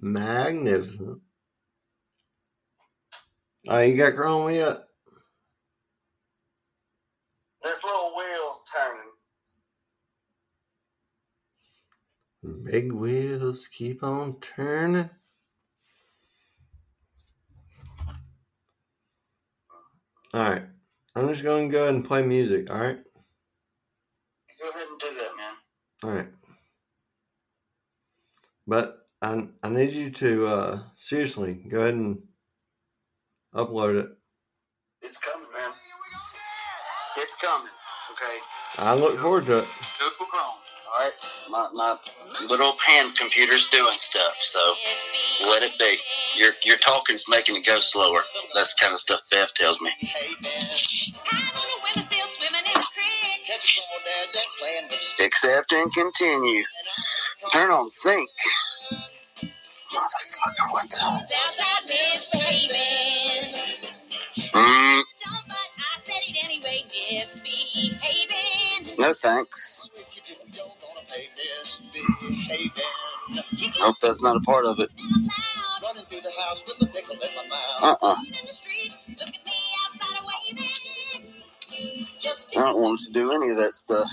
Magnificent. Oh, you got Chrome yet? This little wheel's turning. Big wheels keep on turning. All right. I'm just going to go ahead and play music. All right. Go ahead and do that, man. All right. But I, I need you to uh, seriously go ahead and upload it. It's coming, man. It's coming. Okay. I look forward to it. Google Chrome. All right. My my little hand computer's doing stuff, so let it be. Your your talking's making it go slower. That's the kind of stuff Bev tells me. Accept and continue. Turn on sync. Motherfucker, what the? Mm, no thanks. Hope that's not a part of it. Uh-uh. I don't want to do any of that stuff.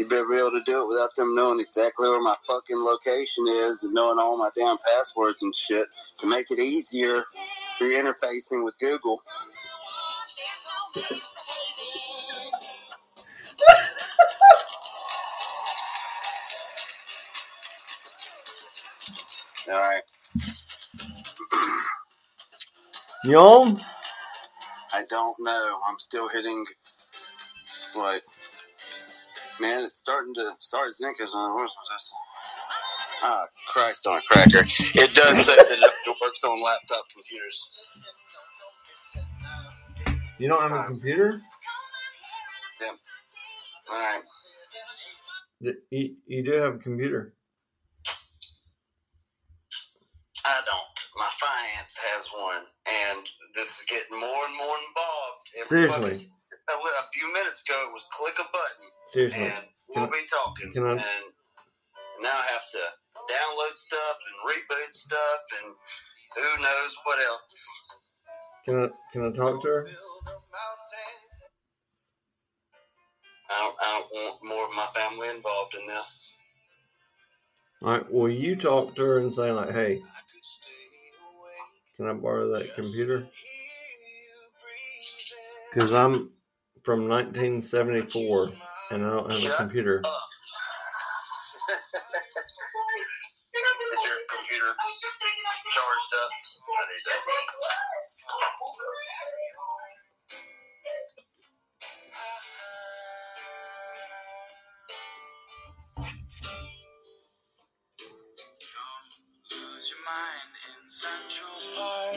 You better be able to do it without them knowing exactly where my fucking location is and knowing all my damn passwords and shit to make it easier for interfacing with Google. All right. Yo? I don't know. I'm still hitting what? Man, it's starting to. Sorry, Zinker's on. What was this? Ah, Christ on a cracker. It does say that it works on laptop computers. You don't have a computer? Yeah. All right. You, you do have a computer. I don't. My finance has one, and this is getting more and more involved. Seriously. A few minutes ago, it was click a button, Seriously. and we'll be talking. can I- and now I have to download stuff and reboot stuff, and who knows what else. Can I can I talk to her? I don't, I don't want more of my family involved in this. All right. Well, you talk to her and say like, "Hey, can I borrow that computer?" Because I'm from 1974 and I don't have a computer. Is your computer charged up? I need that. Lose your mind in Central Park.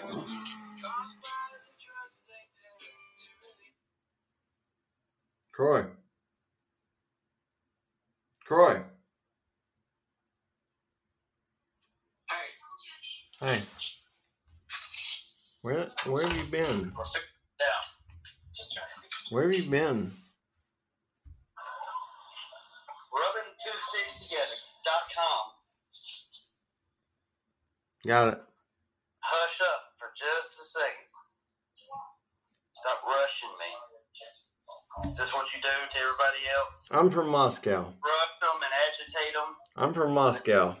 Hey, Hey. Where where have you been? down. Just trying Where have you been? rubbing two sticks together .com. Got it. Hush up for just a second. Stop rushing me. Is this what you do to everybody else? I'm from Moscow. Rush them and agitate them. I'm from Moscow.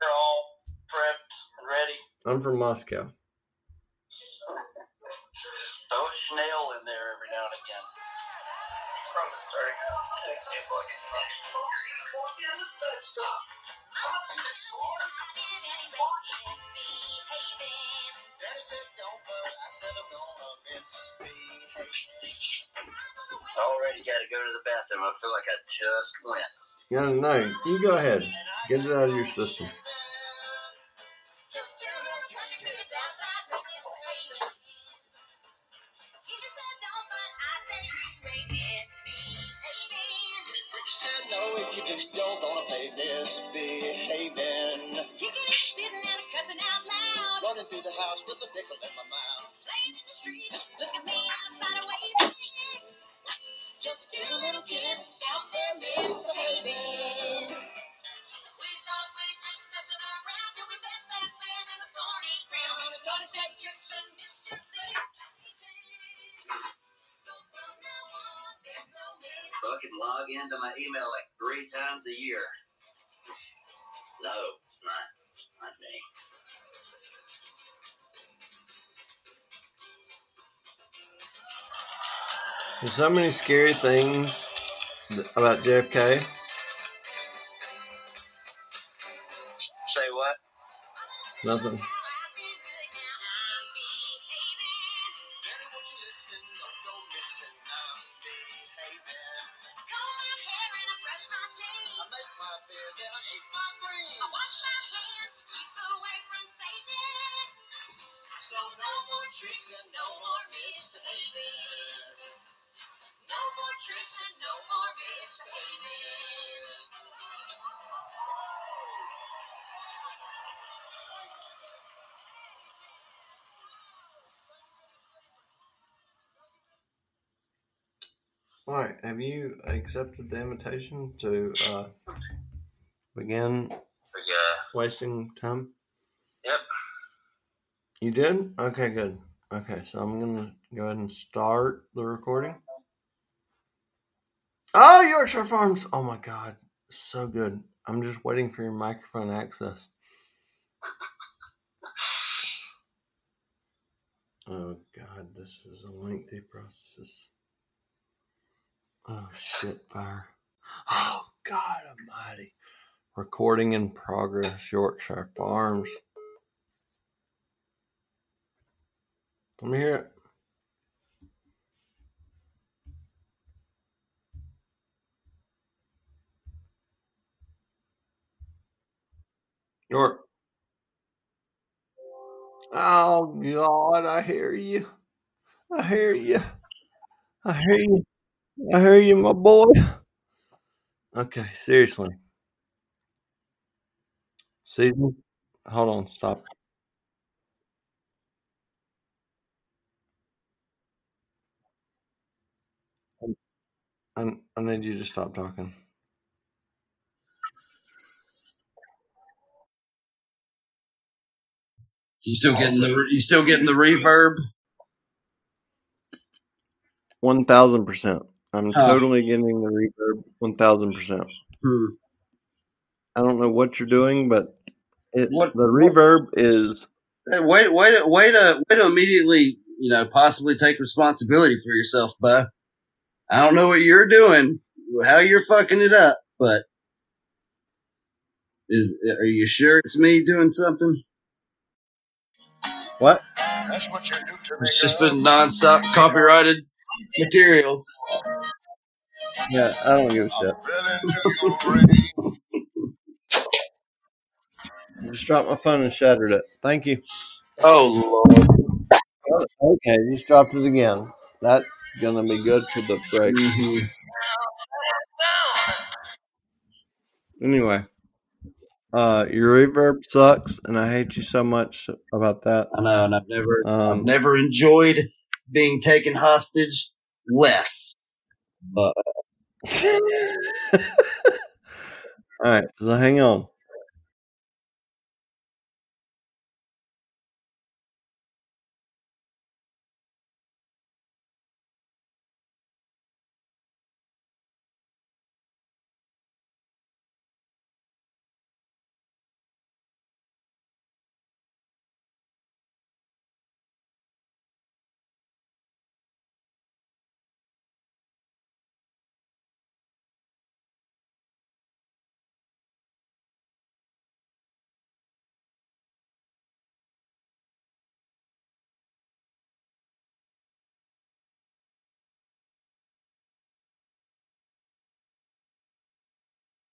They're all prepped and ready. I'm from Moscow. Throw a Chanel in there every now and again. Starting I already got to go to the bathroom. I feel like I just went. Yeah, no, you go ahead. Get it out of your system. The house with a nickel in my mouth. Just two little kids out there misbehaving. We thought we just messing around till we met that man in the thorny ground. Take tricks and mischief. So from now on, there's no log into my email like three times a year. No, it's not. Not me. There's so many scary things about JFK. Say what? Nothing. Better won't you listen, don't go missing. I'm behaving. I make my bed, then I eat my green. So no more tricks and no more All right. Have you accepted the invitation to uh, begin Yeah. wasting time? Yep. You did? Okay, good. Okay, so I'm gonna go ahead and start the recording. Oh, Yorkshire Farms! Oh my god, so good. I'm just waiting for your microphone access. Oh god, this is a lengthy process. Oh shit, fire. Oh god almighty. Recording in progress, Yorkshire Farms. Let me hear it. York. Oh God, I hear you. I hear you. I hear you. I hear you, my boy. Okay, seriously. Season. Hold on, stop. I, I need you to stop talking. You still getting the you still getting the reverb? One thousand percent. I'm Oh. totally getting the reverb. One thousand percent. Hmm. I don't know what you're doing, but it What- the reverb is Hey, Wait, wait, wait to wait to immediately, you know, possibly take responsibility for yourself, bud. I don't know what you're doing, how you're fucking it up, but is are you sure it's me doing something? what? That's what you do to It's just been nonstop copyrighted material. Yeah, I don't give a shit. Just dropped my phone and shattered it. Thank you. Oh lord. Okay, just dropped it again. That's gonna be good for the break. Mhm. Anyway, uh, your reverb sucks, and I hate you so much about that. I know, and I've never, I've Um, never enjoyed being taken hostage less. But All right, so hang on.